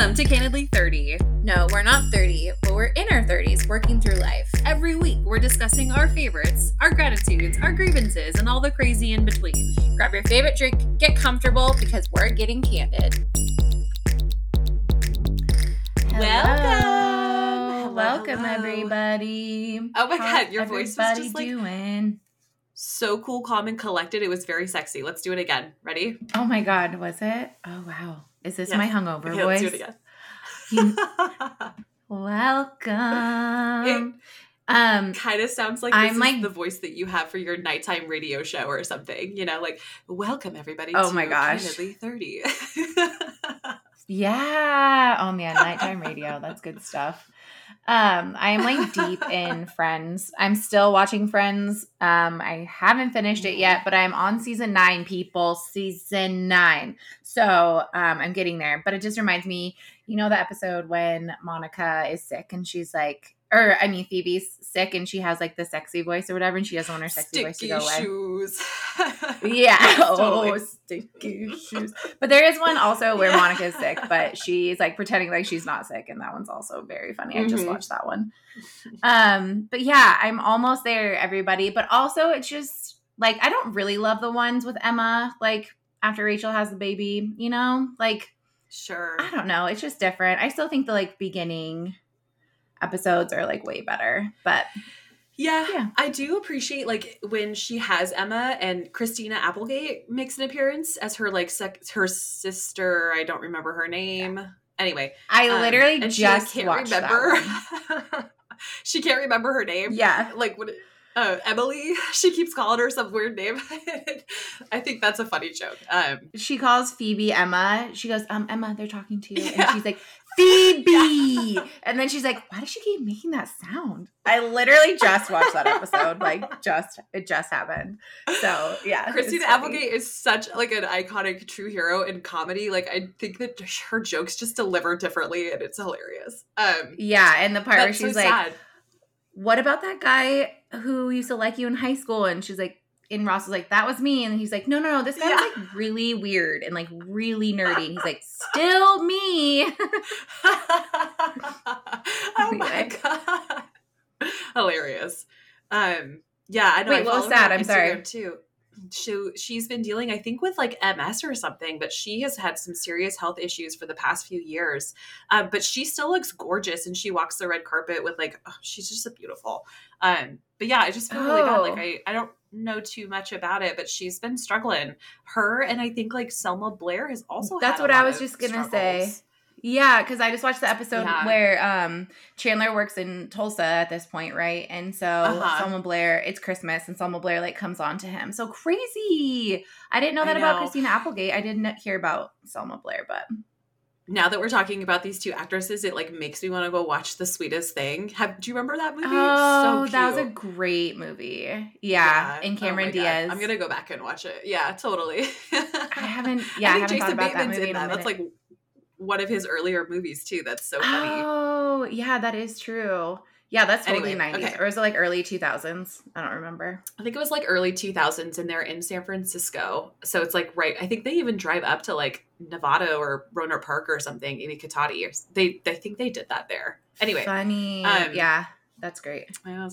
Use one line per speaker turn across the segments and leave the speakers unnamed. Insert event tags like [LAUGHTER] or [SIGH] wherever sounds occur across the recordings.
Welcome to Candidly 30.
No, we're not 30, but we're in our 30s working through life.
Every week, we're discussing our favorites, our gratitudes, our grievances, and all the crazy in between.
Grab your favorite drink, get comfortable because we're getting candid.
Welcome.
Welcome,
Hello.
everybody.
Oh my
How's
God, your voice was just like-
doing?
So cool, calm, and collected. It was very sexy. Let's do it again. Ready?
Oh my God, was it? Oh wow, is this
Yes.
my hungover
Okay, let's do it
voice?
again. [LAUGHS] [LAUGHS]
Welcome. um,
kind of sounds like
I'm
is
like-
the voice that you have for your nighttime radio show or something. You know, like welcome everybody.
Oh
to
my gosh.
Candidly thirty.
Yeah. Oh man, nighttime radio. That's good stuff. Um, I am like deep [LAUGHS] in Friends. I'm still watching Friends. Um, I haven't finished it yet, but I'm on season nine, people. Season nine. So um I'm getting there. But it just reminds me, you know, the episode when Monica is sick and she's like or I mean Phoebe's sick and she has like the sexy voice or whatever, and she doesn't want her sexy voice to
Sticky
go away.
shoes. [LAUGHS]
Yeah. [LAUGHS] Oh, sticky shoes. But there is one also where Monica's sick, but she's like pretending like she's not sick, and that one's also very funny. I just
Mhm.
watched that one. Um, but yeah, I'm almost there, everybody. But also, it's just like I don't really love the ones with Emma, like after Rachel has the baby. You know, like
Sure.
I don't know. It's just different. I still think the like beginning episodes are like way better, but
Yeah,
Yeah.
I do appreciate like when she has Emma and Christina Applegate makes an appearance as her like sec- her sister. I don't remember her name. Anyway,
I
um,
literally
like,
just
can't remember. [LAUGHS] she can't remember her name.
Yeah.
like what? Uh, Emily. [LAUGHS] She keeps calling her some weird name. [LAUGHS] I think that's a funny joke. Um,
she calls Phoebe Emma. She goes, um, Emma, they're talking to you.
Yeah.
And she's like, Phoebe. [LAUGHS] And then she's like, why does she keep making that sound? I literally just watched that episode. Like, just, it just happened. So, yeah. it's
Christina. Applegate is such like an iconic true hero in comedy. Like I think that her jokes just deliver differently, and it's hilarious. Um,
Yeah. And the part where she's
so
like,
sad.
what about that guy who used to like you in high school? And she's like, and Ross is like, that was me. And he's like, no, no, no, this guy
Yeah.
was like really weird and like really nerdy. And he's like, still me. [LAUGHS]
oh my god, hilarious. Um, yeah, I know.
Wait,
I
what was that? I'm sorry.
Too. She she's been dealing, I think, with like MS or something, but she has had some serious health issues for the past few years. Um, but she still looks gorgeous, and she walks the red carpet with like, oh, she's just a beautiful. Um, but yeah, I just feel really bad. Like
Oh.
I I don't know too much about it, but she's been struggling. Her and I think like Selma Blair has also.
That's what I was just gonna say. Yeah, because I just watched the episode
Yeah.
where um Chandler works in Tulsa at this point, right? And so
Uh-huh.
Selma Blair, it's Christmas, and Selma Blair like comes on to him. So crazy! I didn't know
I
that about
know.
Christina Applegate. I didn't hear about Selma Blair, but
now that we're talking about these two actresses, it like makes me want to go watch The Sweetest Thing. Have do you remember that movie?
oh,
so
that was a great movie. Yeah, and
Oh
Cameron
God.
Diaz.
I'm gonna go back and watch it. Yeah, totally. [LAUGHS]
I haven't. Yeah, I, haven't thought about that movie in
that. That's like one of his earlier movies too. That's so funny.
Oh, yeah, that is true. Yeah, that's totally
Anyway,
90s.
okay.
Or is it like early 2000s? I don't remember.
I think it was like early 2000s, and they're in San Francisco. So it's like right. I think they even drive up to like Nevada or Rohnert Park or something. Amy Katati. Or, they, I think they did that there. Anyway,
Funny.
um,
yeah, that's great.
A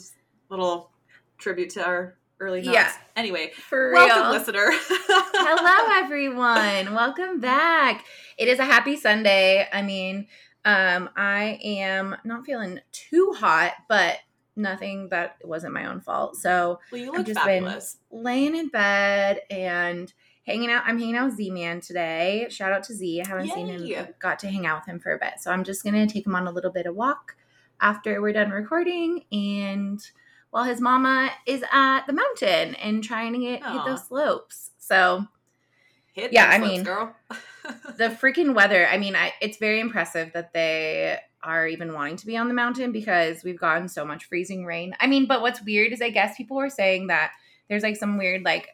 little tribute to our early notes.
Yeah.
Anyway,
For
welcome,
real.
listener. [LAUGHS]
Hello, everyone. Welcome back. It is a happy Sunday. I mean, um, I am not feeling too hot, but nothing that wasn't my own fault. So
Well, you
I've just been-
fabulous.
laying in bed and hanging out. I'm hanging out with Z Man today. Shout out to Z. I haven't seen
Yay.
him, got to hang out with him for a bit. So I'm just gonna take him on a little bit of walk after we're done recording and while his mama is at the mountain and trying to get hit those slopes. So
Hit
Yeah, I
slopes,
mean,
girl.
the [LAUGHS] freaking weather. I mean, I, it's very impressive that they are even wanting to be on the mountain because we've gotten so much freezing rain. I mean, but what's weird is I guess people were saying that there's like some weird like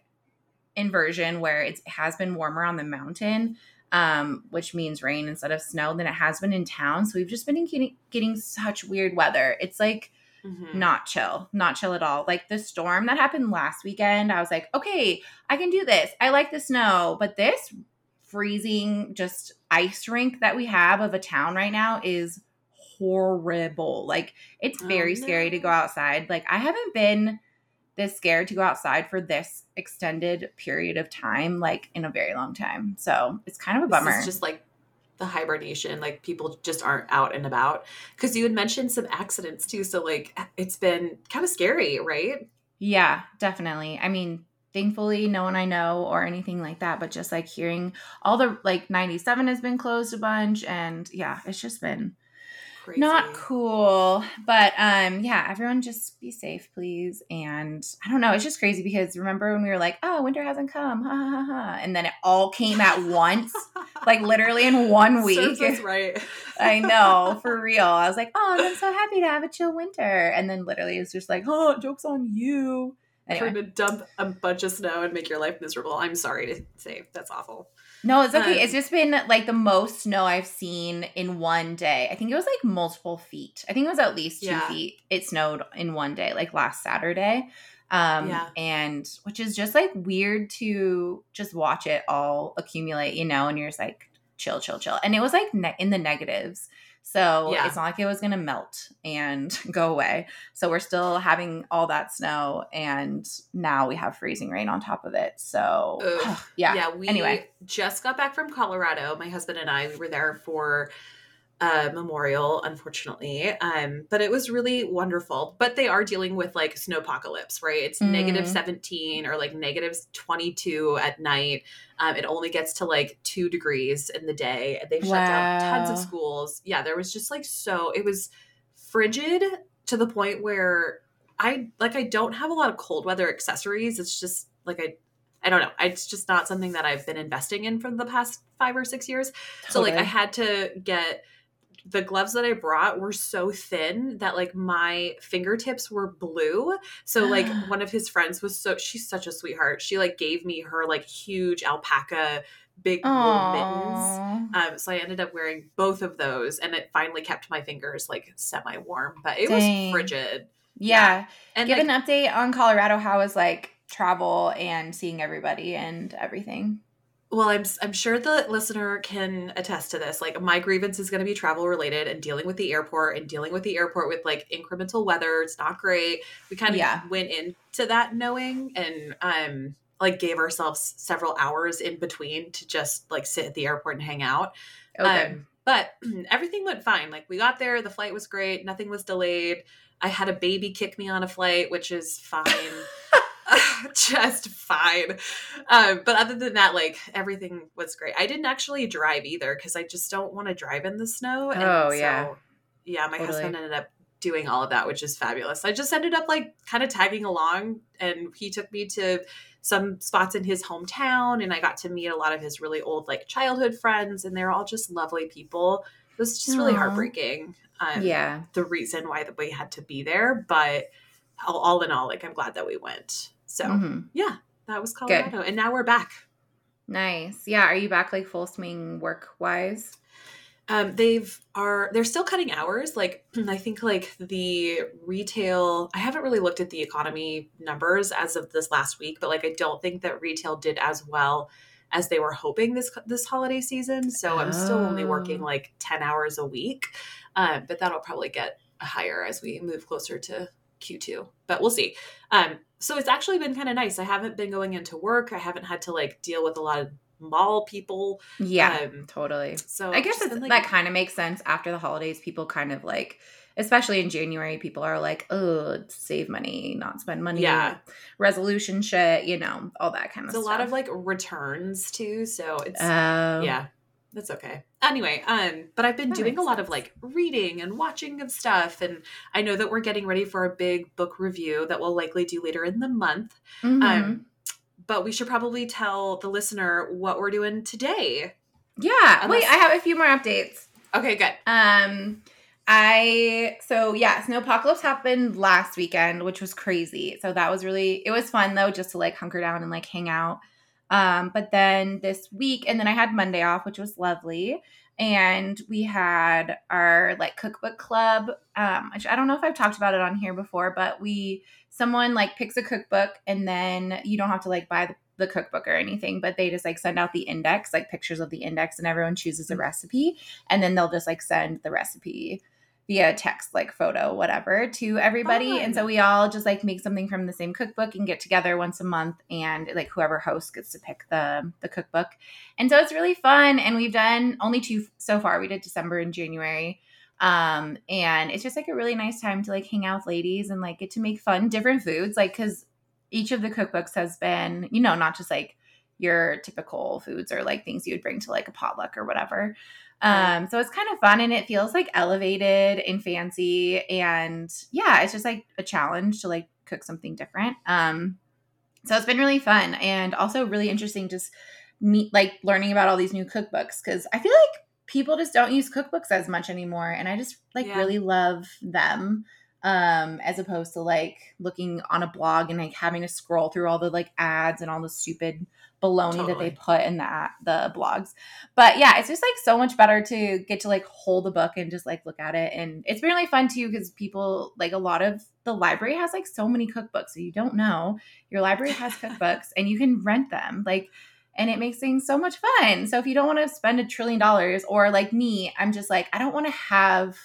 inversion where it has been warmer on the mountain, um, which means rain instead of snow than it has been in town. So we've just been getting getting such weird weather. It's like
Mhm.
not chill, not chill at all. Like the storm that happened last weekend, I was like, okay, I can do this. I like the snow, but this freezing just ice rink that we have of a town right now is horrible. Like it's
Oh,
very scary to go outside. Like I haven't been this scared to go outside for this extended period of time like in a very long time. So, it's kind of a bummer.
is just like the hibernation. Like people just aren't out and about. Because you had mentioned some accidents too. So like it's been kind of scary, right?
Yeah, definitely. I mean, thankfully, no one I know or anything like that, but just like hearing all the like 97 has been closed a bunch. And yeah, it's just been
Crazy.
not cool. But um, yeah, everyone just be safe, please. And I don't know, it's just crazy because remember when we were like, oh, winter hasn't come, ha ha ha. And then it all came at once, like literally in [LAUGHS] one week.
Us right.
I know, [LAUGHS] for real. I was like, oh, I'm so happy to have a chill winter. And then literally it's just like, oh, joke's on you. Anyway.
Trying to dump a bunch of snow and make your life miserable. I'm sorry to say that's awful.
No, it's okay.
Um,
it's just been like the most snow I've seen in one day. I think it was like multiple feet. I think it was at least two
Yeah.
feet. It snowed in one day, like last Saturday. Um,
Yeah.
and which is just like weird to just watch it all accumulate, you know, and you're just like chill, chill, chill. And it was like ne- in the negatives. So
Yeah.
it's not like it was gonna melt and [LAUGHS] go away. So we're still having all that snow, and now we have freezing rain on top of it. So [SIGHS] yeah,
Yeah, we
Anyway.
just got back from Colorado. My husband and I, we were there for a memorial, unfortunately. Um, but it was really wonderful. But they are dealing with like snowpocalypse, right? It's
Mm.
negative 17 or like negative 22 at night. Um, it only gets to like two degrees in the day. And they've shut down tons of schools. Yeah, there was just like so it was frigid to the point where I like I don't have a lot of cold weather accessories. It's just like I I don't know. It's just not something that I've been investing in for the past five or six years. So like I had to get the gloves that I brought were so thin that like my fingertips were blue. So like [GASPS] one of his friends was so she's such a sweetheart. She like gave me her like huge alpaca big mittens. Um, so I ended up wearing both of those, and it finally kept my fingers like semi warm, but it
Dang.
was frigid.
Yeah.
And
Give
like,
an update on Colorado. How was like travel and seeing everybody and everything?
Well, I'm I'm sure the listener can attest to this. Like my grievance is going to be travel related and dealing with the airport and dealing with the airport with like incremental weather. It's not great. We kind of
Yeah.
went into that knowing and um like gave ourselves several hours in between to just like sit at the airport and hang out.
Okay.
Um, but [CLEARS THROAT] everything went fine. Like we got there, the flight was great, nothing was delayed. I had a baby kick me on a flight, which is fine. [LAUGHS] [LAUGHS] Just fine. Um, but other than that, like everything was great. I didn't actually drive either because I just don't want to drive in the snow. And
Oh, yeah.
Yeah, my
Totally.
husband ended up doing all of that, which is fabulous. I just ended up like kind of tagging along and he took me to some spots in his hometown and I got to meet a lot of his really old like childhood friends and they're all just lovely people. It was just really heartbreaking. Um,
yeah.
the reason why that we had to be there, but all, all in all, like I'm glad that we went. So
Mhm.
yeah, that was Colorado, and now we're back.
Nice. Yeah. Are you back like full swing work wise?
Um, they've are they're still cutting hours. Like [CLEARS THROAT] I think like the retail. I haven't really looked at the economy numbers as of this last week, but like I don't think that retail did as well as they were hoping this this holiday season. So I'm still only working
Oh.
like ten hours a week, um, but that'll probably get higher as we move closer to Q2. But we'll see. Um, so it's actually been kind of nice. I haven't been going into work. I haven't had to like deal with a lot of mall people.
Yeah.
Um,
totally.
so
I guess
it's just
it's,
been,
that kind of makes sense after the holidays. People kind of like, especially in January, people are like, oh, save money, not spend money.
Yeah.
Resolution shit, you know, all that kind of
it's a lot of like returns too so it's
Oh.
yeah that's okay anyway um but i've been
That
doing a lot of like reading and watching of stuff and i know that we're getting ready for a big book review that we'll likely do later in the month
Mhm.
um but we should probably tell the listener what we're doing today
yeah.
unless-
Wait, I have a few more updates.
okay good
Um, I so yeah, Snowpocalypse happened last weekend, which was crazy. So that was really it was fun though, just to like hunker down and like hang out. Um, but then this week, and then I had Monday off, which was lovely. And we had our like cookbook club. Um, which I don't know if I've talked about it on here before, but we someone like picks a cookbook and then you don't have to like buy the the cookbook or anything, but they just like send out the index, like pictures of the index, and everyone chooses a recipe. And then they'll just like send the recipe via text, like photo, whatever, to everybody. And so we all just like make something from the same cookbook and get together once a month and like whoever hosts gets to pick the the cookbook. And so it's really fun. And we've done only two so far. We did December and January. Um, and it's just like a really nice time to like hang out with ladies and like get to make fun different foods, like because each of the cookbooks has been, you know, not just like your typical foods or like things you would bring to like a potluck or whatever. Um, so it's kind of fun and it feels like elevated and fancy. And yeah, it's just like a challenge to like cook something different. Um, so it's been really fun and also really interesting just meet like learning about all these new cookbooks because I feel like people just don't use cookbooks as much anymore. And I just like yeah. really love them um as opposed to like looking on a blog and like having to scroll through all the like ads and all the stupid baloney totally. that they put in the the blogs. But yeah it's just like so much better to get to like hold the book and just like look at it. And it's been really fun too because people like a lot of the library has like so many cookbooks so you don't know. Your library has [LAUGHS] cookbooks and you can rent them like and it makes things so much fun. So if you don't want to spend a trillion dollars or like me i'm just like i don't want to have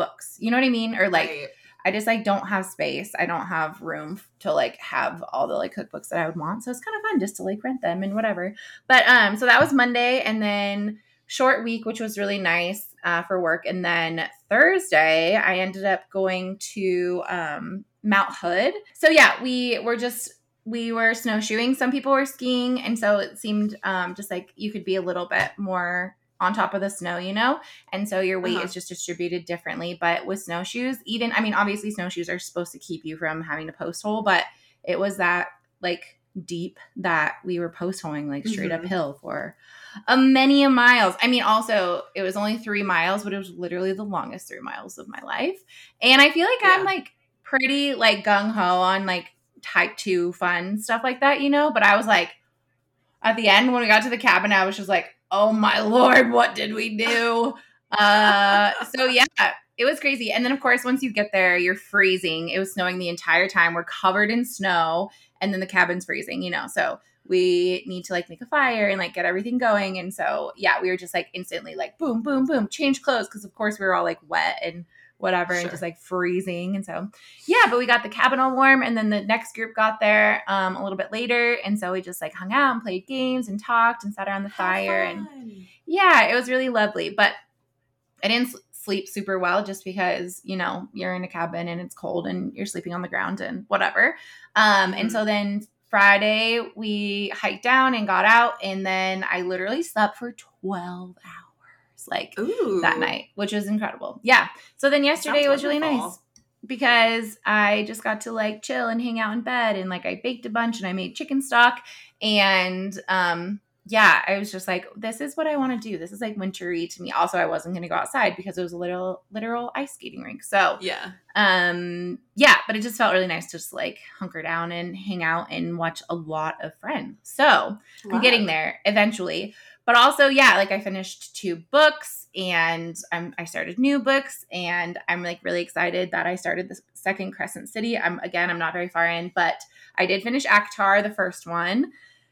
books. You know what I mean? Or like right. I just like don't have space. I don't have room to like have all the like cookbooks that I would want. So it's kind of fun just to like rent them and whatever. But um so that was Monday and then short week which was really nice uh, for work and then Thursday I ended up going to um Mount Hood. So yeah, we were just we were snowshoeing. Some people were skiing and so it seemed um just like you could be a little bit more on top of the snow, you know? And so your weight uh-huh. is just distributed differently. But with snowshoes, even, I mean, obviously, snowshoes are supposed to keep you from having to post hole, but it was that like deep that we were post holing like straight mm-hmm. uphill for a many a miles. I mean, also, it was only three miles, but it was literally the longest three miles of my life. And I feel like yeah. I'm like pretty like gung ho on like type two fun stuff like that, you know? But I was like, at the end when we got to the cabin, I was just like, oh my lord, what did we do? Uh, so yeah, it was crazy. And then of course, once you get there, you're freezing. It was snowing the entire time. We're covered in snow, and then the cabin's freezing. You know, so we need to like make a fire and like get everything going. And so yeah, we were just like instantly like boom, boom, boom, change clothes because of course we were all like wet and whatever sure. and just like freezing and so yeah but we got the cabin all warm and then the next group got there um, a little bit later and so we just like hung out and played games and talked and sat around the fire and yeah it was really lovely but i didn't sleep super well just because you know you're in a cabin and it's cold and you're sleeping on the ground and whatever um, and mm-hmm. so then friday we hiked down and got out and then i literally slept for 12 hours like Ooh. that night, which was incredible. Yeah. So then yesterday was wonderful. really nice because I just got to like chill and hang out in bed and like I baked a bunch and I made chicken stock and um yeah, I was just like, this is what I want to do. This is like wintry to me. Also, I wasn't going to go outside because it was a literal, literal ice skating rink. So
yeah,
um, yeah, but it just felt really nice to just like hunker down and hang out and watch a lot of Friends. So wow. I'm getting there eventually but also yeah like i finished two books and I'm, i started new books and i'm like really excited that i started the second crescent city. I'm again i'm not very far in but i did finish ACOTAR the first one.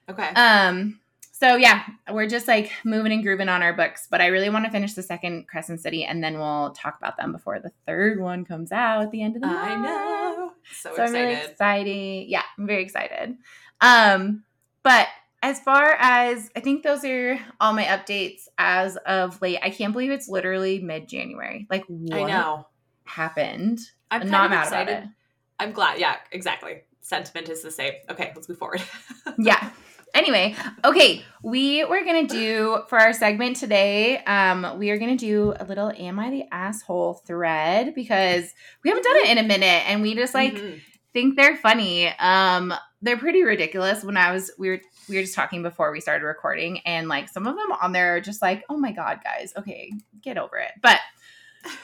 Okay.
Um so yeah we're just like moving and grooving on our books but i really want to finish the second crescent city and then we'll talk about them before the third one comes out at the end of the month.
i know. So, so excited. i'm really
excited. Yeah i'm very excited. Um but as far as I think those are all my updates as of late. I can't believe it's literally mid January. Like what I know. happened?
I'm not mad excited. about it. I'm glad. Yeah, exactly. Sentiment is the same. Okay, let's move forward. [LAUGHS]
yeah. Anyway, okay, we were gonna do for our segment today. Um, we are gonna do a little "Am I the asshole?" thread because we haven't done it in a minute, and we just like mm-hmm. Think they're funny. Um, they're pretty ridiculous. When I was we were we were just talking before we started recording, and like some of them on there are just like, oh my God, guys, okay, get over it. But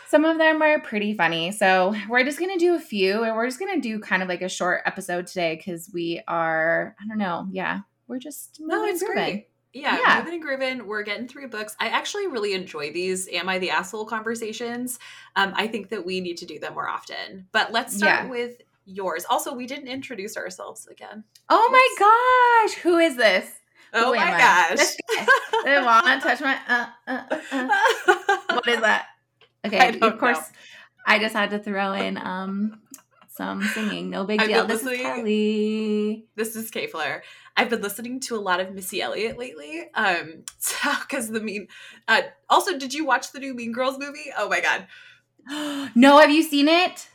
some of them are pretty funny. So we're just gonna do a few, and we're just gonna do kind of like a short episode today because we are, I don't know, yeah, we're just
no, it's great. Yeah, yeah, moving and grooving. We're getting through books. I actually really enjoy these "Am I the asshole?" conversations. Um, I think that we need to do them more often. But let's start yeah. with yours. Also, we didn't introduce ourselves again.
Oh my gosh, who is this?
Oh
Who
my
I?
gosh.
They want to touch my. Uh, uh, uh. [LAUGHS] What is that? Okay,
I
of course.
know.
I just had to throw in um some singing. No big
I've
deal. This is Kelly.
This is Kay Flair. I've been listening to a lot of Missy Elliott lately. Um, [LAUGHS] so because the mean. Uh, also, did you watch the new Mean Girls movie? Oh my god, [GASPS]
no, have you seen it?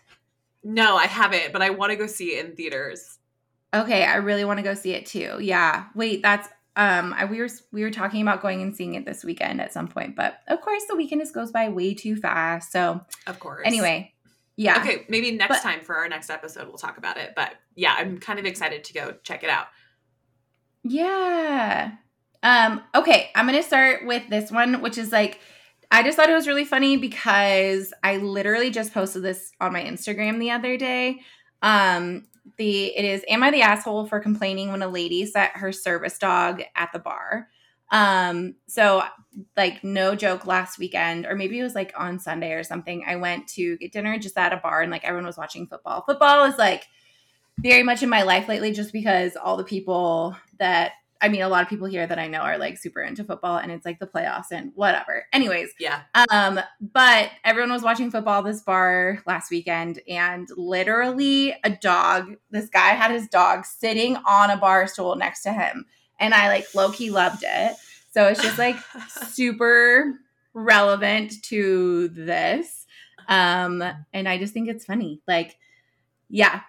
No, I haven't, but I want to go see it in theaters.
Okay, I really want to go see it too. Yeah. Wait, that's um I, we were we were talking about going and seeing it this weekend at some point, but of course the weekend just goes by way too fast. So
Of course.
anyway, yeah.
Okay, maybe next
But-
time for our next episode we'll talk about it. But yeah, I'm kind of excited to go check it out.
Yeah. Um, okay, I'm gonna start with this one, which is like I just thought it was really funny because I literally just posted this on my Instagram the other day. Um, the it is Am I the asshole for complaining when a lady set her service dog at the bar? Um, so like no joke last weekend, or maybe it was like on Sunday or something, I went to get dinner just at a bar and like everyone was watching football. Football is like very much in my life lately just because all the people that I mean a lot of people here that I know are like super into football and it's like the playoffs and whatever. Anyways,
Yeah.
um but everyone was watching football this bar last weekend and literally a dog, this guy had his dog sitting on a bar stool next to him and I like low key loved it. So it's just like [LAUGHS] super relevant to this. Um and I just think it's funny. Like yeah.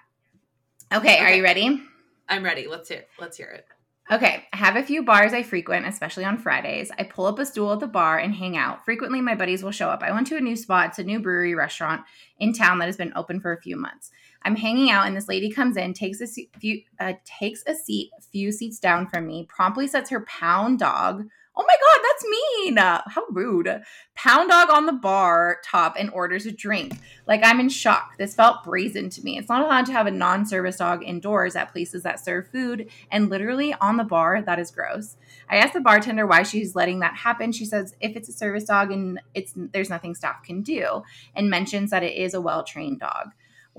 Okay, are you ready?
I'm ready. Let's hear. Let's hear it.
Okay, I have a few bars I frequent, especially on Fridays. I pull up a stool at the bar and hang out. Frequently, my buddies will show up. I went to a new spot. It's a new brewery restaurant in town that has been open for a few months. I'm hanging out, and this lady comes in, takes a se- few, uh, takes a seat few seats down from me, promptly sets her pound dog. Oh my god, that's mean! How rude! Pound dog on the bar top and orders a drink. Like I'm in shock. This felt brazen to me. It's not allowed to have a non-service dog indoors at places that serve food and literally on the bar that is gross i asked the bartender why she's letting that happen she says if it's a service dog and it's there's nothing staff can do and mentions that it is a well-trained dog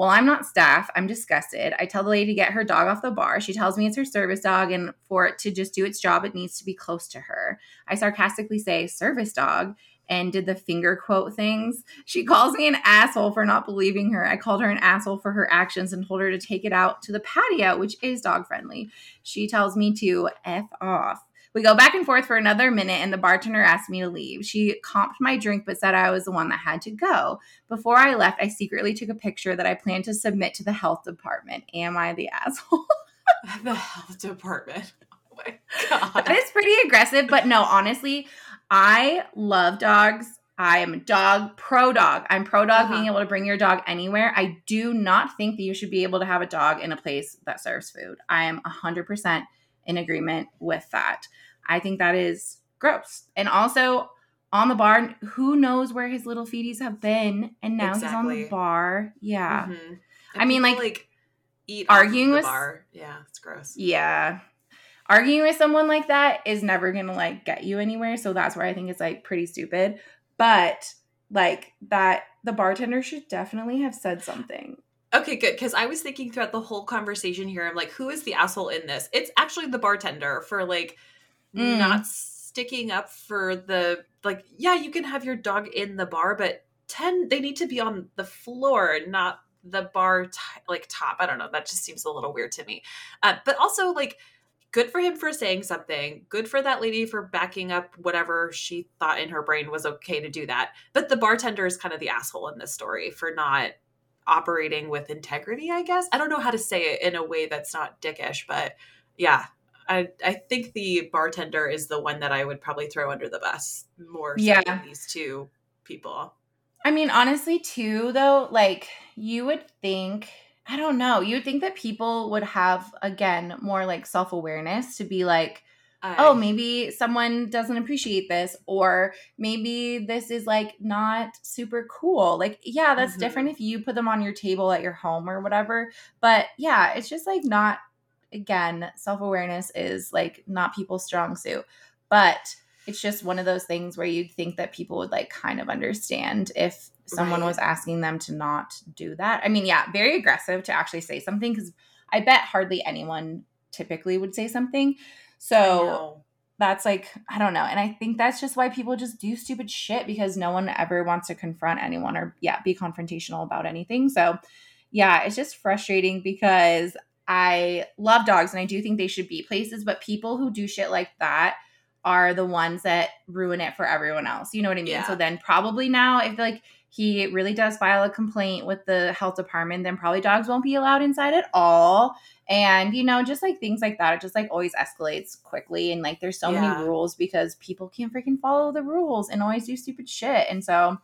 well i'm not staff i'm disgusted i tell the lady to get her dog off the bar she tells me it's her service dog and for it to just do its job it needs to be close to her i sarcastically say service dog and did the finger quote things. She calls me an asshole for not believing her. I called her an asshole for her actions and told her to take it out to the patio, which is dog friendly. She tells me to F off. We go back and forth for another minute, and the bartender asked me to leave. She comped my drink, but said I was the one that had to go. Before I left, I secretly took a picture that I plan to submit to the health department. Am I the asshole? [LAUGHS]
the health department. Oh my [LAUGHS] god.
that is pretty aggressive, but no, honestly, I love dogs. I am a dog pro dog. I'm pro dog
Uh-huh.
being able to bring your dog anywhere. I do not think that you should be able to have a dog in a place that serves food. I am 100% in agreement with that. I think that is gross. And also on the bar, who knows where his little feeties have been and now he's on the bar. Yeah.
Mhm.
I mean,
like,
like,
eat
arguing
the
with-
bar. Yeah, it's gross.
Yeah. Arguing with someone like that is never going to like get you anywhere, so that's where I think it's like pretty stupid. But like that the bartender should definitely have said something.
Okay, good. Because I was thinking throughout the whole conversation here, I'm like, who is the asshole in this? It's actually the bartender for like
Mm.
not sticking up for the like. Yeah, you can have your dog in the bar, but ten they need to be on the floor, not the bar t- like top. I don't know. That just seems a little weird to me. Uh, but also like. Good for him for saying something. Good for that lady for backing up whatever she thought in her brain was okay to do that. But the bartender is kind of the asshole in this story for not operating with integrity, I guess. I don't know how to say it in a way that's not dickish, but yeah. I I think the bartender is the one that I would probably throw under the bus more so
Yeah.
than these two people.
I mean, honestly, too, though, like you would think, I don't know, you would think that people would have, again, more like self awareness to be like,
I,
oh, maybe someone doesn't appreciate this, or maybe this is like not super cool. Like, yeah, that's
Mhm.
different if you put them on your table at your home or whatever. But yeah, it's just like not, again, self awareness is like not people's strong suit. But it's just one of those things where you'd think that people would like kind of understand if someone
Right.
was asking them to not do that. I mean, yeah, very aggressive to actually say something because I bet hardly anyone typically would say something. So that's like, I don't know. And I think that's just why people just do stupid shit because no one ever wants to confront anyone or, yeah, be confrontational about anything. So, yeah, it's just frustrating because I love dogs and I do think they should be places, but people who do shit like that are the ones that ruin it for everyone else. You know what I mean?
Yeah.
So then probably now if like he really does file a complaint with the health department, then probably dogs won't be allowed inside at all. And you know, just like things like that, it just like always escalates quickly. And like there's so
Yeah.
many rules because people can't freaking follow the rules and always do stupid shit. And so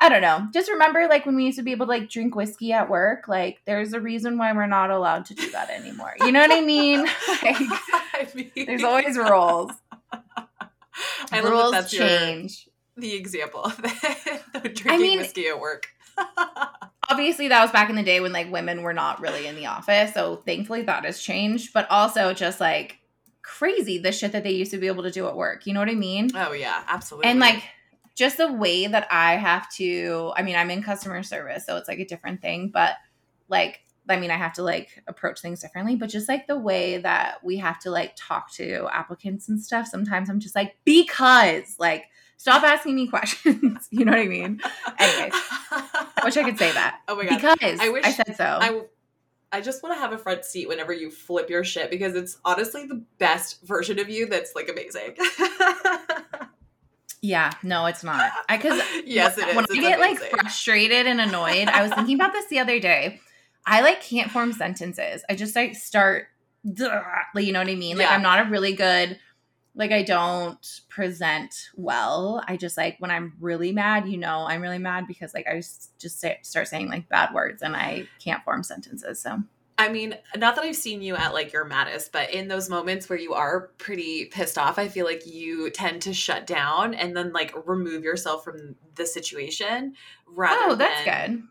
I don't know. Just remember, like when we used to be able to like drink whiskey at work, like there's a reason why we're not allowed to do that anymore. You know what I mean? [LAUGHS] Like
I mean,
there's always rules. [LAUGHS]
I love
rules
that that's your,
change.
the example of. [LAUGHS] Drinking
mean-
whiskey at work.
Obviously, that was back in the day when like women were not really in the office. So thankfully, that has changed. But also, just like crazy the shit that they used to be able to do at work. You know what I mean?
oh yeah, absolutely.
And like just the way that I have to, I mean, I'm in customer service, so it's like a different thing, but like, I mean, I have to like approach things differently, but just like the way that we have to like talk to applicants and stuff, sometimes I'm just like, because, like, stop asking me [LAUGHS] questions. [LAUGHS] you know what I mean? Anyways, I wish I could say that.
Oh my god.
Because
I wish I,
said so.
I I just want to have a front seat whenever you flip your shit because it's honestly the best version of you that's like amazing. [LAUGHS]
yeah, no, it's not. I because [LAUGHS]
yes, it is.
when
It's
I get like frustrated and annoyed, I was thinking about this the other day. I like can't form sentences. I just like start, like you know what I mean. Like
Yeah.
I'm not a really good, like I don't present well. I just like when I'm really mad, you know, I'm really mad because like I just say, start saying like bad words and I can't form sentences. So
I mean, not that I've seen you at like your maddest, but in those moments where you are pretty pissed off, I feel like you tend to shut down and then like remove yourself from the situation rather
oh, that's
than
good.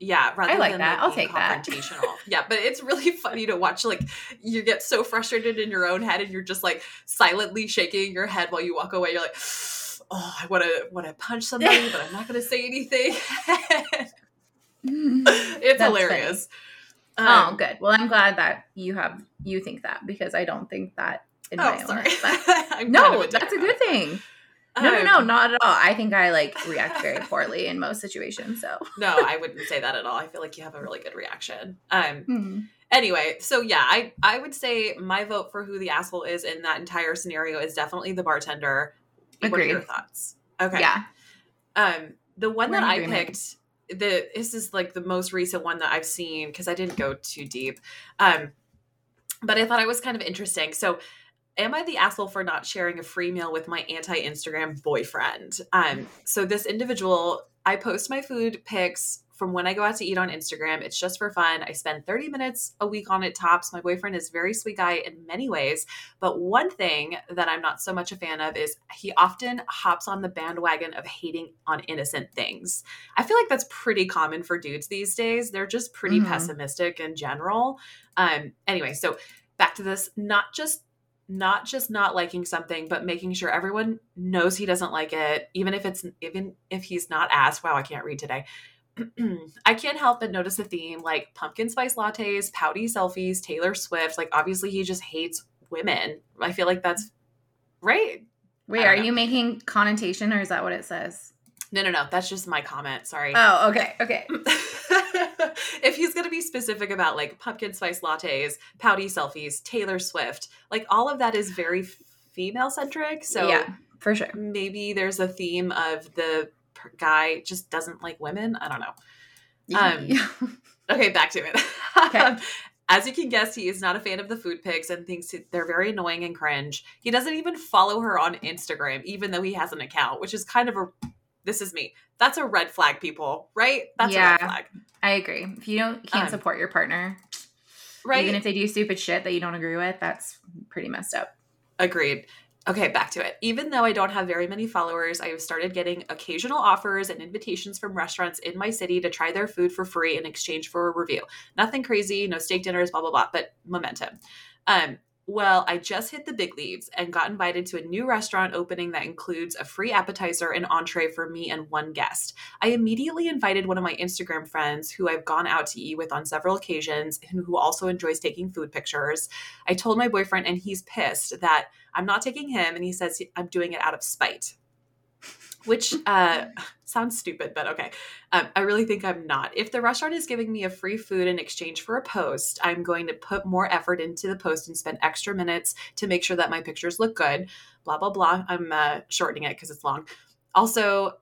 Yeah, rather
I like
than
that. I'll
being
take that.
confrontational. [LAUGHS] yeah, but it's really funny to watch. Like you get so frustrated in your own head, and you're just like silently shaking your head while you walk away. You're like, "Oh, I want to want to punch somebody, but I'm not going to say anything." [LAUGHS] [LAUGHS] it's
That's
hilarious.
oh,
Um,
good. Well, I'm glad that you have you think that because I don't think that in
Oh,
my own
sorry.
head, [LAUGHS] No,
dick
that's a good thing. No, no, no,
Um,
not at all. I think I like react very [LAUGHS] poorly in most situations. So,
no, I wouldn't say that at all. I feel like you have a really good reaction. Um,
Hmm.
anyway so yeah i i would say my vote for who the asshole is in that entire scenario is definitely the bartender what are your thoughts okay
yeah,
um the one
We're
that i
agreement.
picked the this is like the most recent one that i've seen because i didn't go too deep. Um but i thought it was kind of interesting. So am i the asshole for not sharing a free meal with my anti-instagram boyfriend? Um so this individual i post my food pics from when I go out to eat on Instagram. It's just for fun. I spend 30 minutes a week on it tops. My boyfriend is a very sweet guy in many ways. But one thing that I'm not so much a fan of is he often hops on the bandwagon of hating on innocent things. I feel like that's pretty common for dudes these days. They're just pretty
Mhm.
pessimistic in general. Um anyway, so back to this not just not just not liking something but making sure everyone knows he doesn't like it even if it's even if he's not asked wow i can't read today [CLEARS THROAT] I can't help but notice a theme like pumpkin spice lattes, pouty selfies, Taylor Swift. Like, obviously, he just hates women. I feel like that's right.
Wait, are
know.
you making connotation or is that what it says?
No, no, no. That's just my comment. Sorry.
Oh, okay, okay. [LAUGHS]
if he's going to be specific about like pumpkin spice lattes, pouty selfies, Taylor Swift, like all of that is very female centric. So
yeah, for sure.
maybe there's a theme of the guy just doesn't like women. I don't know. Um, [LAUGHS] Okay, back to it.
Okay. [LAUGHS]
As you can guess, he is not a fan of the food pics and thinks they're very annoying and cringe. He doesn't even follow her on Instagram, even though he has an account, which is kind of a. This is me. That's a red flag, people. Right? That's a
Yeah.
red flag.
I agree. If you don't can't
Um,
support your partner,
Right?
even if they do stupid shit that you don't agree with, that's pretty messed up.
Agreed. Okay, back to it. Even though I don't have very many followers, I have started getting occasional offers and invitations from restaurants in my city to try their food for free in exchange for a review. Nothing crazy, no steak dinners, blah blah blah, but momentum. Um, Well, I just hit the big leaves and got invited to a new restaurant opening that includes a free appetizer and entree for me and one guest. I immediately invited one of my Instagram friends who I've gone out to eat with on several occasions and who also enjoys taking food pictures. I told my boyfriend, and he's pissed that I'm not taking him, and he says I'm doing it out of spite which uh, [LAUGHS] sounds stupid, but okay. Um, I really think I'm not. If the restaurant is giving me a free food in exchange for a post, I'm going to put more effort into the post and spend extra minutes to make sure that my pictures look good. Blah, blah, blah. I'm uh, shortening it because it's long. Also,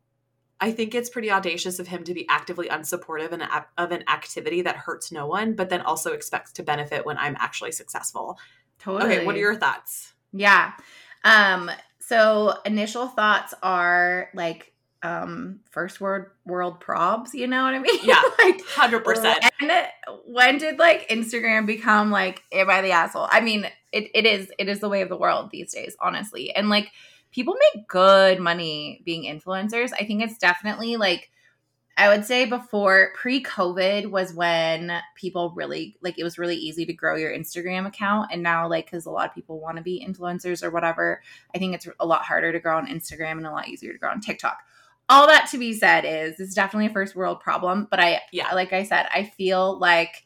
I think it's pretty audacious of him to be actively unsupportive of an activity that hurts no one, but then also expects to benefit when I'm actually successful. Totally. Okay, what are your thoughts?
Yeah. Um, so initial thoughts are like um first world world probs, you know what I mean? [LAUGHS]
Yeah. like 100%.
When, when did like Instagram become like am I the asshole? I mean, it, it is it is the way of the world these days, honestly. And like people make good money being influencers. I think it's definitely like I would say before pre COVID was when people really like it was really easy to grow your Instagram account. And now, like, because a lot of people want to be influencers or whatever, I think it's a lot harder to grow on Instagram and a lot easier to grow on TikTok. All that to be said is this is definitely a first world problem. But I, yeah, like I said, I feel like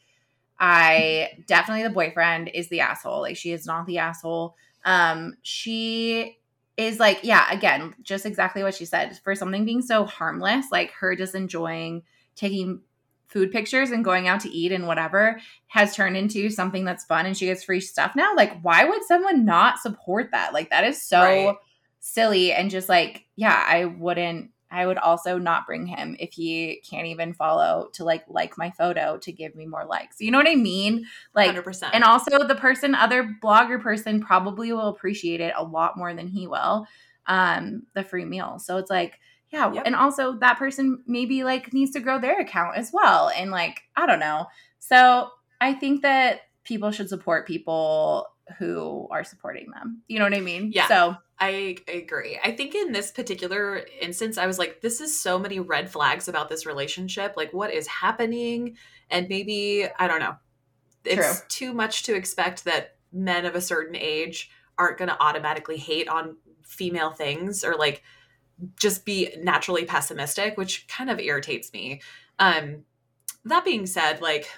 I definitely the boyfriend is the asshole. Like, she is not the asshole. Um, she is like, yeah, again, just exactly what she said. For something being so harmless, like her just enjoying taking food pictures and going out to eat and whatever has turned into something that's fun and she gets free stuff now. Like, why would someone not support that? Like, that is so right. silly and just like, yeah, I wouldn't I would also not bring him if he can't even follow to like like my photo to give me more likes. You know what I mean? Like 100%. and also the person other blogger person probably will appreciate it a lot more than he will. Um the free meal. So it's like yeah, yep. and also that person maybe like needs to grow their account as well and like I don't know. So I think that people should support people who are supporting them. You know what I mean?
Yeah.
So
I agree. I think in this particular instance, I was like, this is so many red flags about this relationship. Like, what is happening? And maybe, I don't know, it's True. too much to expect that men of a certain age aren't going to automatically hate on female things or like just be naturally pessimistic, which kind of irritates me. Um, that being said, like,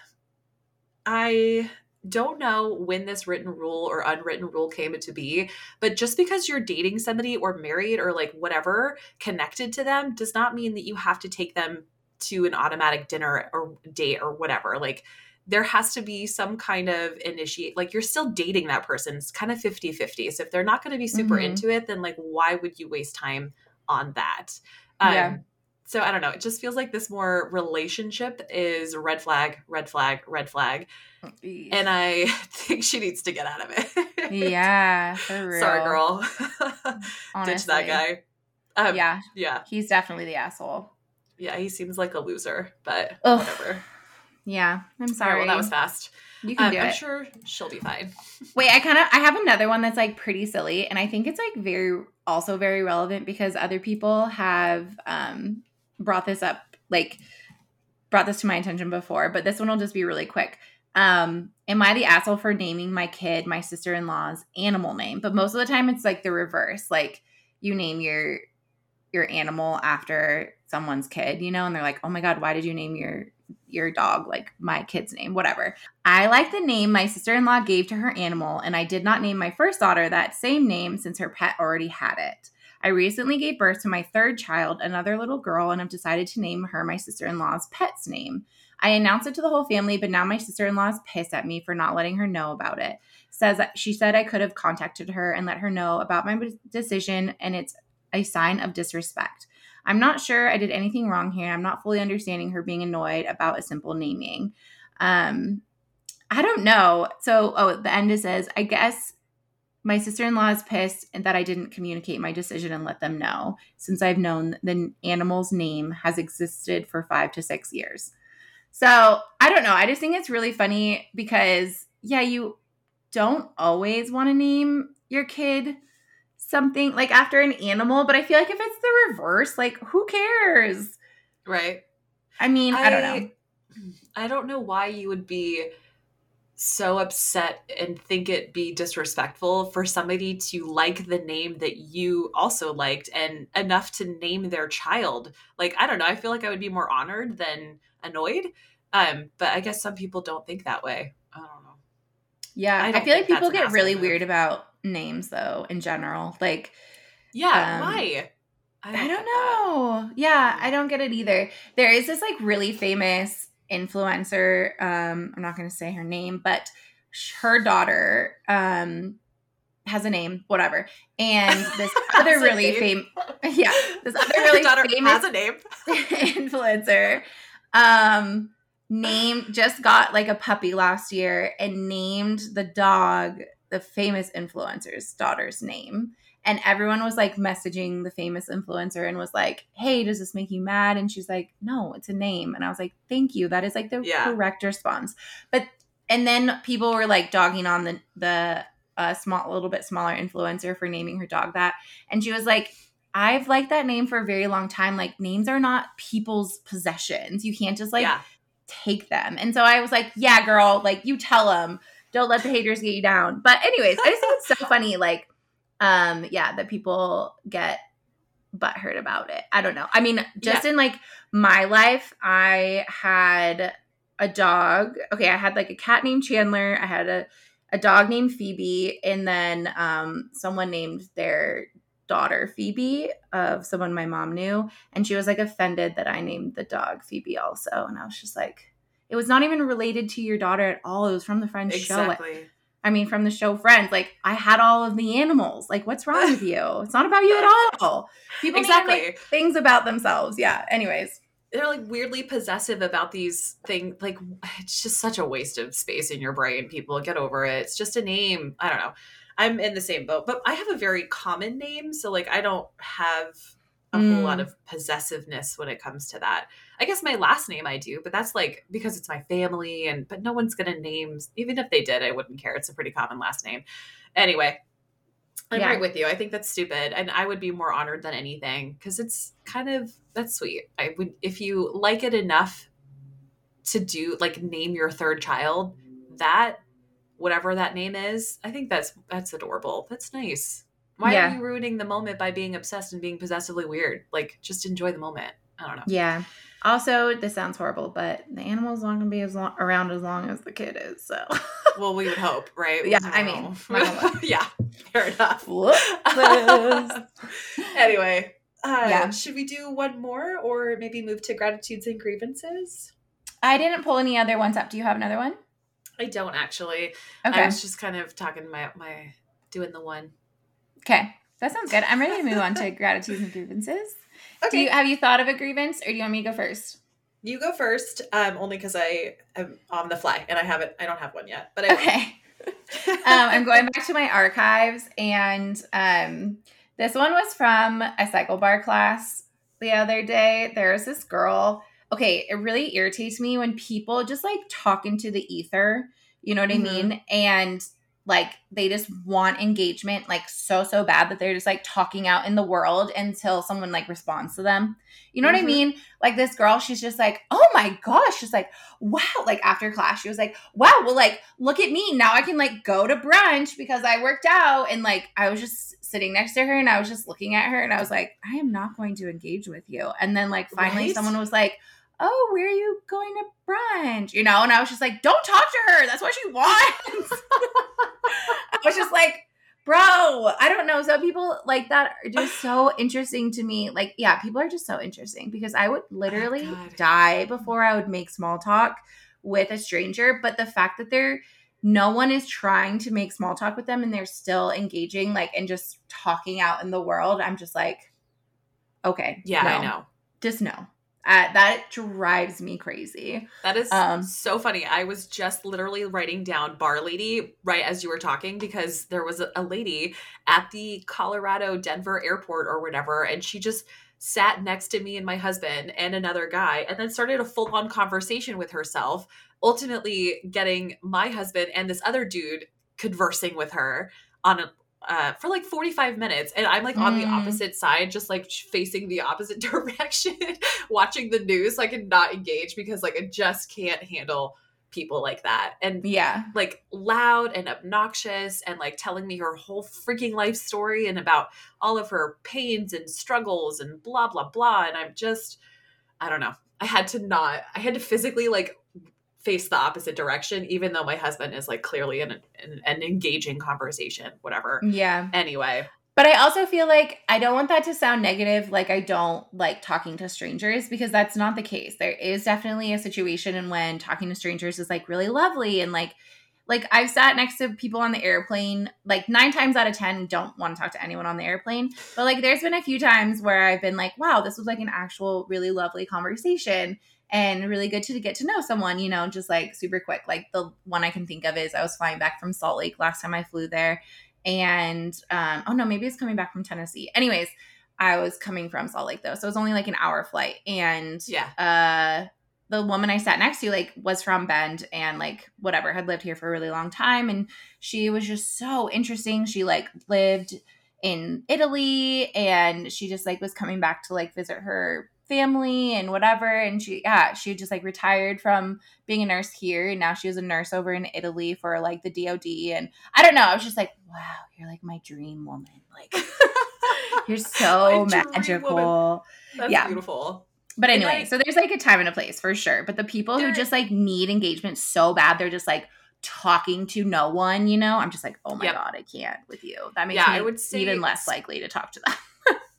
I don't know when this written rule or unwritten rule came into be, but just because you're dating somebody or married or like whatever connected to them does not mean that you have to take them to an automatic dinner or date or whatever. Like there has to be some kind of initiate like you're still dating that person. It's kind of 50-50. So if they're not going to be super mm-hmm. into it, then like why would you waste time on that? Um, yeah so I don't know. It just feels like this more relationship is red flag, red flag, red flag. And I [LAUGHS] think she needs to get out of it.
yeah, for [LAUGHS] real.
Sorry, girl. [LAUGHS] Ditch that guy.
Um, yeah.
Yeah.
He's definitely the asshole.
Yeah, he seems like a loser, but Ugh. whatever.
Yeah, I'm sorry. Right,
well, that was fast.
You can um, do it.
I'm sure she'll be fine.
Wait, I kind of I have another one that's like pretty silly, and I think it's like very also very relevant because other people have um brought this up, like brought this to my attention before, but this one will just be really quick. Um, am I the asshole for naming my kid my sister-in-law's animal name? But most of the time it's like the reverse. Like you name your your animal after someone's kid, you know, and they're like, "Oh my god, why did you name your your dog like my kid's name, whatever. I like the name my sister in law gave to her animal, and I did not name my first daughter that same name since her pet already had it. I recently gave birth to my third child, another little girl, and have decided to name her my sister in law's pet's name. I announced it to the whole family, but now my sister in law is pissed at me for not letting her know about it. Says she said I could have contacted her and let her know about my decision, and it's a sign of disrespect. I'm not sure I did anything wrong here. I'm not fully understanding her being annoyed about a simple naming. Um, I don't know. So, oh, the end it says, I guess my sister in law is pissed that I didn't communicate my decision and let them know, since I've known the animal's name has existed for five to six years. So I don't know. I just think it's really funny because, yeah, you don't always want to name your kid something like after an animal, but I feel like if it's the reverse, like who cares?
Right.
I mean, I, I don't know.
I don't know why you would be so upset and think it be disrespectful for somebody to like the name that you also liked and enough to name their child. Like, I don't know, I feel like I would be more honored than annoyed. Um, but I guess some people don't think that way. I don't know.
Yeah,
I
I, feel like people get really
move.
weird about names though in general. Like
Yeah,
Um,
why?
I don't
that.
know. Yeah, I don't get it either. There is this like really famous influencer. Um, I'm not going to say her name, but her daughter um has a name, whatever. And this [LAUGHS] other really famous, yeah, this [LAUGHS] other really
daughter
famous
has a name. [LAUGHS]
influencer um named just got like a puppy last year and named the dog the famous influencer's daughter's name and everyone was like messaging the famous influencer and was like hey does this make you mad and she's like no it's a name and i was like thank you that is like the
Yeah.
correct response but and then people were like dogging on the the uh, small little bit smaller influencer for naming her dog that and she was like I've liked that name for a very long time. Like names are not people's possessions. You can't just like
yeah.
take them. And so I was like, yeah, girl, like you tell them. Don't let the haters get you down. But anyways, I just think it's so [LAUGHS] funny like um yeah, that people get butthurt about it. I don't know. I mean, just in like my life, I had a dog. Okay, I had like a cat named Chandler. I had a a dog named Phoebe, and then um, someone named their daughter Phoebe of someone my mom knew, and she was like offended that I named the dog Phoebe also, and I was just like, it was not even related to your daughter at all. It was from the Friends show. I mean, from the show Friends. Like, I had all of the animals. Like, what's wrong with you? It's not about you at all. People
Exactly.
things about themselves. Yeah. Anyways.
they're like weirdly possessive about these things. Like it's just such a waste of space in your brain. People get over it. It's just a name. I don't know. I'm in the same boat, but I have a very common name, so like I don't have a whole lot
Mm.
of possessiveness when it comes to that. I guess my last name I do, but that's like because it's my family and but no one's gonna name even if they did, I wouldn't care. It's a pretty common last name. Anyway, I'm
Yeah.
right with you. I think that's stupid, and I would be more honored than anything because it's kind of that's sweet. I would if you like it enough to do like name your third child that whatever that name is. I think that's that's adorable. That's nice. Why
Yeah.
are you ruining the moment by being obsessed and being possessively weird? Like just enjoy the moment. I don't know.
Yeah. Also, this sounds horrible, but the animal's not going to be as long, around as long as the kid is. So, [LAUGHS]
Well, we would hope, right?
Yeah, I mean, not gonna lie.
yeah, fair enough. [LAUGHS] Anyway, uh,
Yeah.
should we do one more or maybe move to gratitudes and grievances?
I didn't pull any other ones up. Do you have another one?
I don't actually.
Okay.
I was just kind of talking my my doing the one.
Okay. That sounds good. I'm ready to move on to gratitudes and grievances. Do you have you thought of a grievance or do you want me to go first?
You go first, um, only because I am on the fly and I haven't. I don't have one yet, but I.
Okay. [LAUGHS] um, I'm going back to my archives, and um, this one was from a cycle bar class the other day. There's this girl. Okay, it really irritates me when people just like talk into the ether. You know what
Mhm.
I mean? And like they just want engagement like so so bad that they're just like talking out in the world until someone like responds to them. You know what I
Mhm.
mean? Like this girl, she's just like, oh my gosh, she's like, wow. Like after class, she was like, wow, well, like, look at me. Now I can like go to brunch because I worked out. And like, I was just sitting next to her and I was just looking at her and I was like, I am not going to engage with you. And then like finally
Right?
someone was like, oh, where are you going to brunch? You know? And I was just like, don't talk to her. That's what she wants. [LAUGHS] I was just like, bro, I don't know. So people like that are just so interesting to me. Like, yeah, people are just so interesting because I would oh literally
God.
die before I would make small talk with a stranger. But the fact that they're no one is trying to make small talk with them and they're still engaging, like, and just talking out in the world, I'm just like, okay,
Yeah, I know.
Just no. Uh, that drives me crazy.
That is
Um,
so funny. I was just literally writing down bar lady right as you were talking because there was a, a lady at the Colorado Denver airport or whatever, and she just sat next to me and my husband and another guy and then started a full on conversation with herself, ultimately getting my husband and this other dude conversing with her on a uh, for like 45 minutes and i'm like on the
Mm.
opposite side just like facing the opposite [LAUGHS] direction watching the news so i can not engage because like i just can't handle people like that and
Yeah.
like loud and obnoxious and like telling me her whole freaking life story and about all of her pains and struggles and blah blah blah and i'm just i don't know i had to not i had to physically like face the opposite direction even though my husband is like clearly in, an an engaging conversation whatever
Yeah.
anyway
But I also feel like I don't want that to sound negative, like I don't like talking to strangers, because that's not the case. There is definitely a situation in when talking to strangers is like really lovely and like like I've sat next to people on the airplane, like nine times out of ten don't want to talk to anyone on the airplane. But like there's been a few times where I've been like, wow, this was like an actual really lovely conversation and really good to get to know someone, you know, just like super quick. Like the one I can think of is I was flying back from Salt Lake last time I flew there and um oh no maybe it's coming back from tennessee. Anyways i was coming from salt lake though so it was only like an hour flight and
yeah.
uh the woman i sat next to like was from bend and like whatever had lived here for a really long time and she was just so interesting. She like lived in italy and she just like was coming back to like visit her family and whatever and she yeah she just like retired from being a nurse here and now she was a nurse over in italy for like the dod and i don't know i was just like wow you're like my dream woman like [LAUGHS] you're so
My dream woman.
magical
that's
Yeah.
beautiful
but anyway,
I-
so there's like a time and a place for sure. But the people who just like need engagement so bad, they're just like talking to no one, you know? I'm just like, oh my
Yep.
God, I can't with you. That makes
Yeah,
me
I would say
even less likely to talk to them.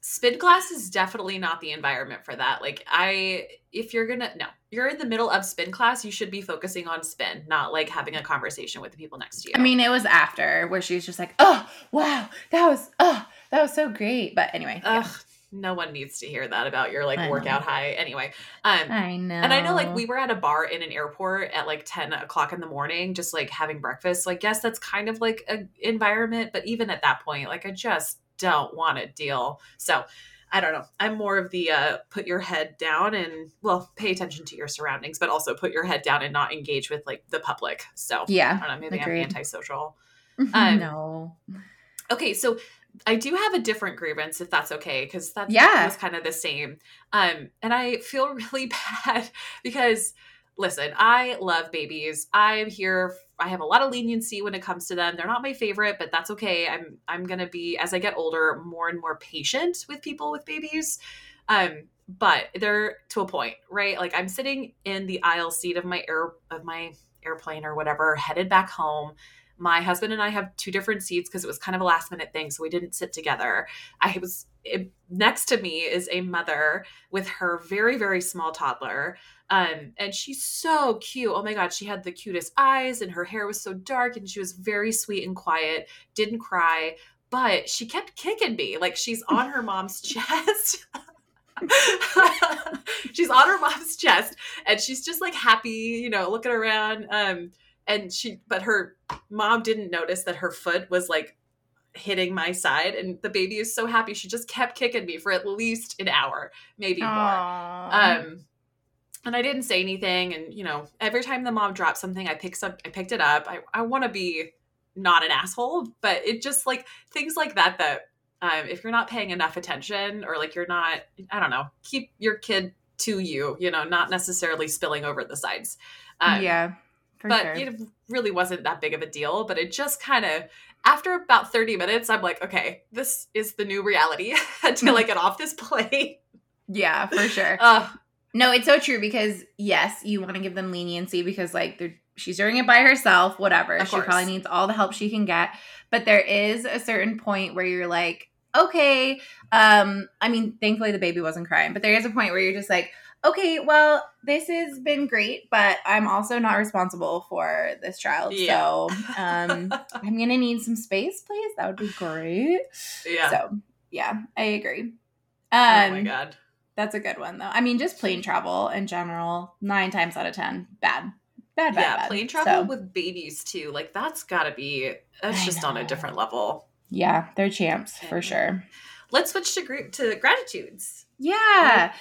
Spin class is definitely not the environment for that like i if you're gonna no you're in the middle of spin class you should be focusing on spin not like having a conversation with the people next to you
I mean, it was after where she was just like, oh, wow, that was, oh, that was so great. But anyway, yeah.
No one needs to hear that about your like
I know.
workout high anyway um
I know.
and I know like we were at a bar in an airport at like 10 o'clock in the morning, just like having breakfast. I guess that's kind of like a environment, but even at that point, like I just don't want to deal. So I don't know. I'm more of the uh put your head down and well, pay attention to your surroundings, but also put your head down and not engage with like the public. So
yeah, I
don't know, maybe
agreed.
I'm antisocial. Um,
no.
Okay, so I do have a different grievance if that's okay because that
Yeah.
was kind of the same. Um, and I feel [LAUGHS] really bad because listen, I love babies. I'm here. I have a lot of leniency when it comes to them. They're not my favorite, but that's okay. I'm I'm gonna be as I get older more and more patient with people with babies. Um, but they're to a point, right? Like I'm sitting in the aisle seat of my air of my airplane or whatever, headed back home my husband and I have two different seats because it was kind of a last minute thing, so we didn't sit together. I was it, next to me is a mother with her very very small toddler, um, and she's so cute. Oh my god, she had the cutest eyes, and her hair was so dark, and she was very sweet and quiet. Didn't cry, but she kept kicking me like she's on her [LAUGHS] mom's chest. [LAUGHS] she's on her mom's chest and she's just like happy you know looking around um and she but her mom didn't notice that her foot was like hitting my side and the baby is so happy she just kept kicking me for at least an hour maybe more. Um and i didn't say anything and you know every time the mom dropped something i picked up i picked it up. I, I want to be not an asshole but it just like things like that that um, if you're not paying enough attention or like you're not i don't know keep your kid to you you know not necessarily spilling over the sides. Um,
yeah. For
but
sure.
it really wasn't that big of a deal but it just kind of after about 30 minutes i'm like okay this is the new reality [LAUGHS] until [LAUGHS] i get off this plane
yeah, for sure. [LAUGHS]
Ugh,
No, it's so true because yes, you want to give them leniency because like they're she's doing it by herself, whatever. She probably needs all the help she can get. But there is a certain point where you're like, okay, um, I mean, thankfully the baby wasn't crying, but there is a point where you're just like, okay, well, this has been great, but I'm also not responsible for this child.
Yeah.
So um [LAUGHS] I'm gonna need some space, please. That would be great.
yeah
So yeah, I agree. Um
oh my god
that's a good one though. I mean, just plane travel in general, nine times out of ten, bad, bad, bad.
yeah
bad.
plane travel
So,
with babies too like that's gotta be that's
I
just on a different level
yeah, they're champs for sure.
let's switch to group to gratitudes
Yeah.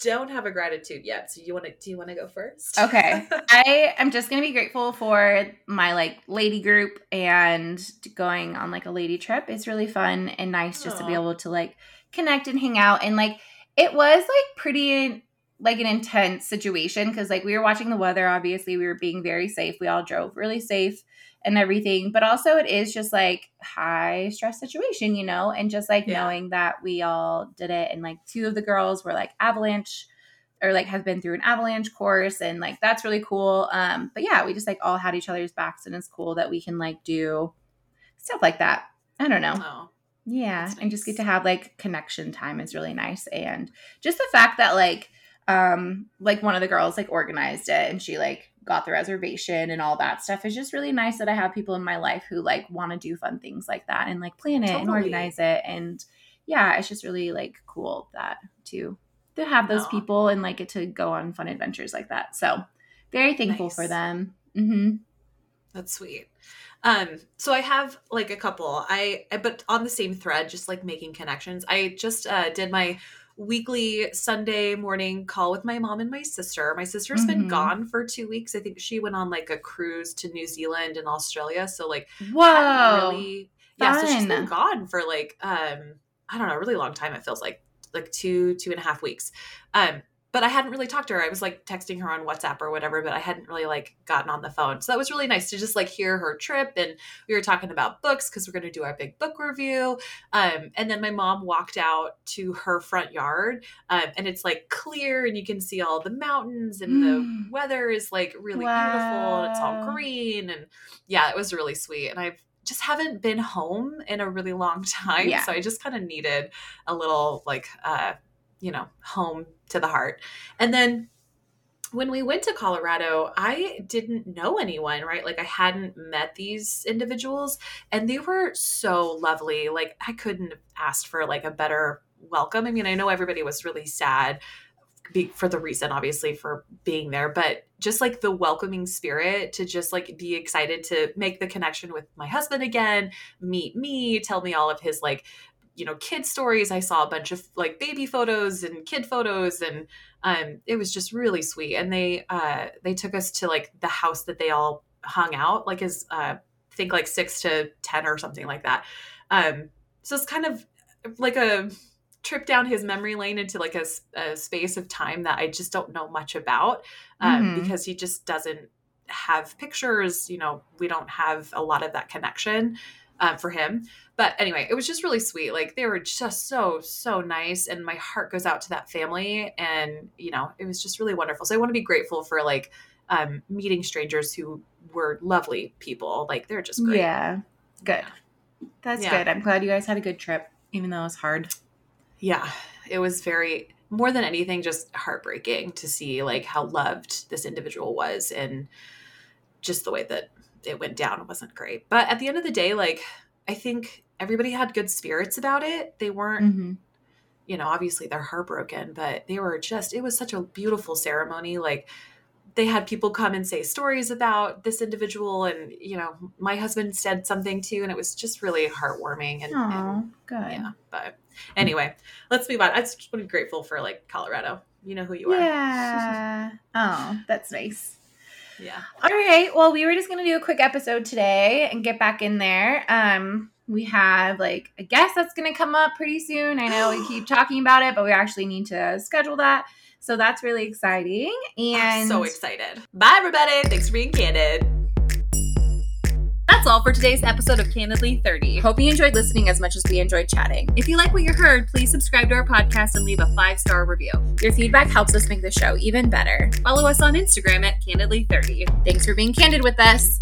Don't have a gratitude yet so you want to do you want to go first
Okay. [LAUGHS] I am just gonna be grateful for my like lady group and going on like a lady trip. It's really fun and nice just to be able to like connect and hang out and like it was like pretty like an intense situation because like we were watching the weather obviously we were being very safe we all drove really safe and everything but also it is just like high stress situation you know and just like yeah. knowing that we all did it and like two of the girls were like avalanche or like have been through an avalanche course and like that's really cool um but yeah we just like all had each other's backs and it's cool that we can like do stuff like that i don't know oh, yeah nice. and just get to have like connection time is really nice and just the fact that like um like one of the girls like organized it and she like got the reservation and all that stuff. It's just really nice that i have people in my life who like want to do fun things like that and like plan it totally. and organize it. And yeah it's just really like cool that to to have those people and like get to go on fun adventures like that. So very thankful nice. for them. Mm-hmm.
that's sweet. Um so i have like a couple. I, i but on the same thread just like making connections. I just uh did my weekly Sunday morning call with my mom and my sister. My sister's mm-hmm. been gone for two weeks. I think she went on like a cruise to New Zealand and Australia. So like,
whoa, really,
yeah. So she's been gone for like, um, I don't know, a really long time. It feels like like two two and a half weeks. Um, but I hadn't really talked to her. I was like texting her on WhatsApp or whatever, but I hadn't really like gotten on the phone. So that was really nice to just like hear her trip. And we were talking about books because we're going to do our big book review. Um, and then my mom walked out to her front yard um, and it's like clear and you can see all the mountains and mm. the weather is like really wow. beautiful and it's all green. And yeah, it was really sweet. And I've just haven't been home in a really long [LAUGHS] time. Yeah. So I just kind of needed a little like, uh, you know, home to the heart. And then when we went to Colorado, I didn't know anyone, right? Like I hadn't met these individuals and they were so lovely. Like I couldn't have asked for like a better welcome. I mean, I know everybody was really sad for the reason obviously for being there, but just like the welcoming spirit to just like be excited to make the connection with my husband again, meet me, tell me all of his like you know kid stories. I saw a bunch of like baby photos and kid photos and um it was just really sweet. And they uh they took us to like the house that they all hung out like is uh I think like 6 to 10 or something like that. Um so it's kind of like a trip down his memory lane into like a, a space of time that i just don't know much about um mm-hmm. because he just doesn't have pictures you know we don't have a lot of that connection um, for him. But anyway, it was just really sweet. Like they were just so, so nice. And my heart goes out to that family. And, you know, it was just really wonderful. So I want to be grateful for like um, meeting strangers who were lovely people. Like they're just great.
Yeah. Good. That's yeah. good. I'm glad you guys had a good trip, even though it was hard.
Yeah. It was very, more than anything, just heartbreaking to see like how loved this individual was and just the way that it went down It wasn't great. But at the end of the day, like I think everybody had good spirits about it. They weren't, mm-hmm. you know, obviously they're heartbroken, but they were just, it was such a beautiful ceremony. Like they had people come and say stories about this individual and, you know, my husband said something too. And it was just really heartwarming and,
Aww, and good.
Yeah. But anyway, let's move on. I just want to be grateful for like Colorado. You know who you are.
Yeah. oh, that's nice.
Yeah.
All right. Well, we were just going to do a quick episode today and get back in there. Um, we have like a guest that's going to come up pretty soon. I know we [GASPS] keep talking about it, but we actually need to schedule that. So that's really exciting. And
I'm so excited. Bye, everybody. Thanks for being candid. That's all for today's episode of Candidly 30.
Hope you enjoyed listening as much as we enjoyed chatting.
If you like what you heard, please subscribe to our podcast and leave a five star review.
Your feedback helps us make the show even better.
Follow us on Instagram at Candidly 30.
Thanks for being candid with us.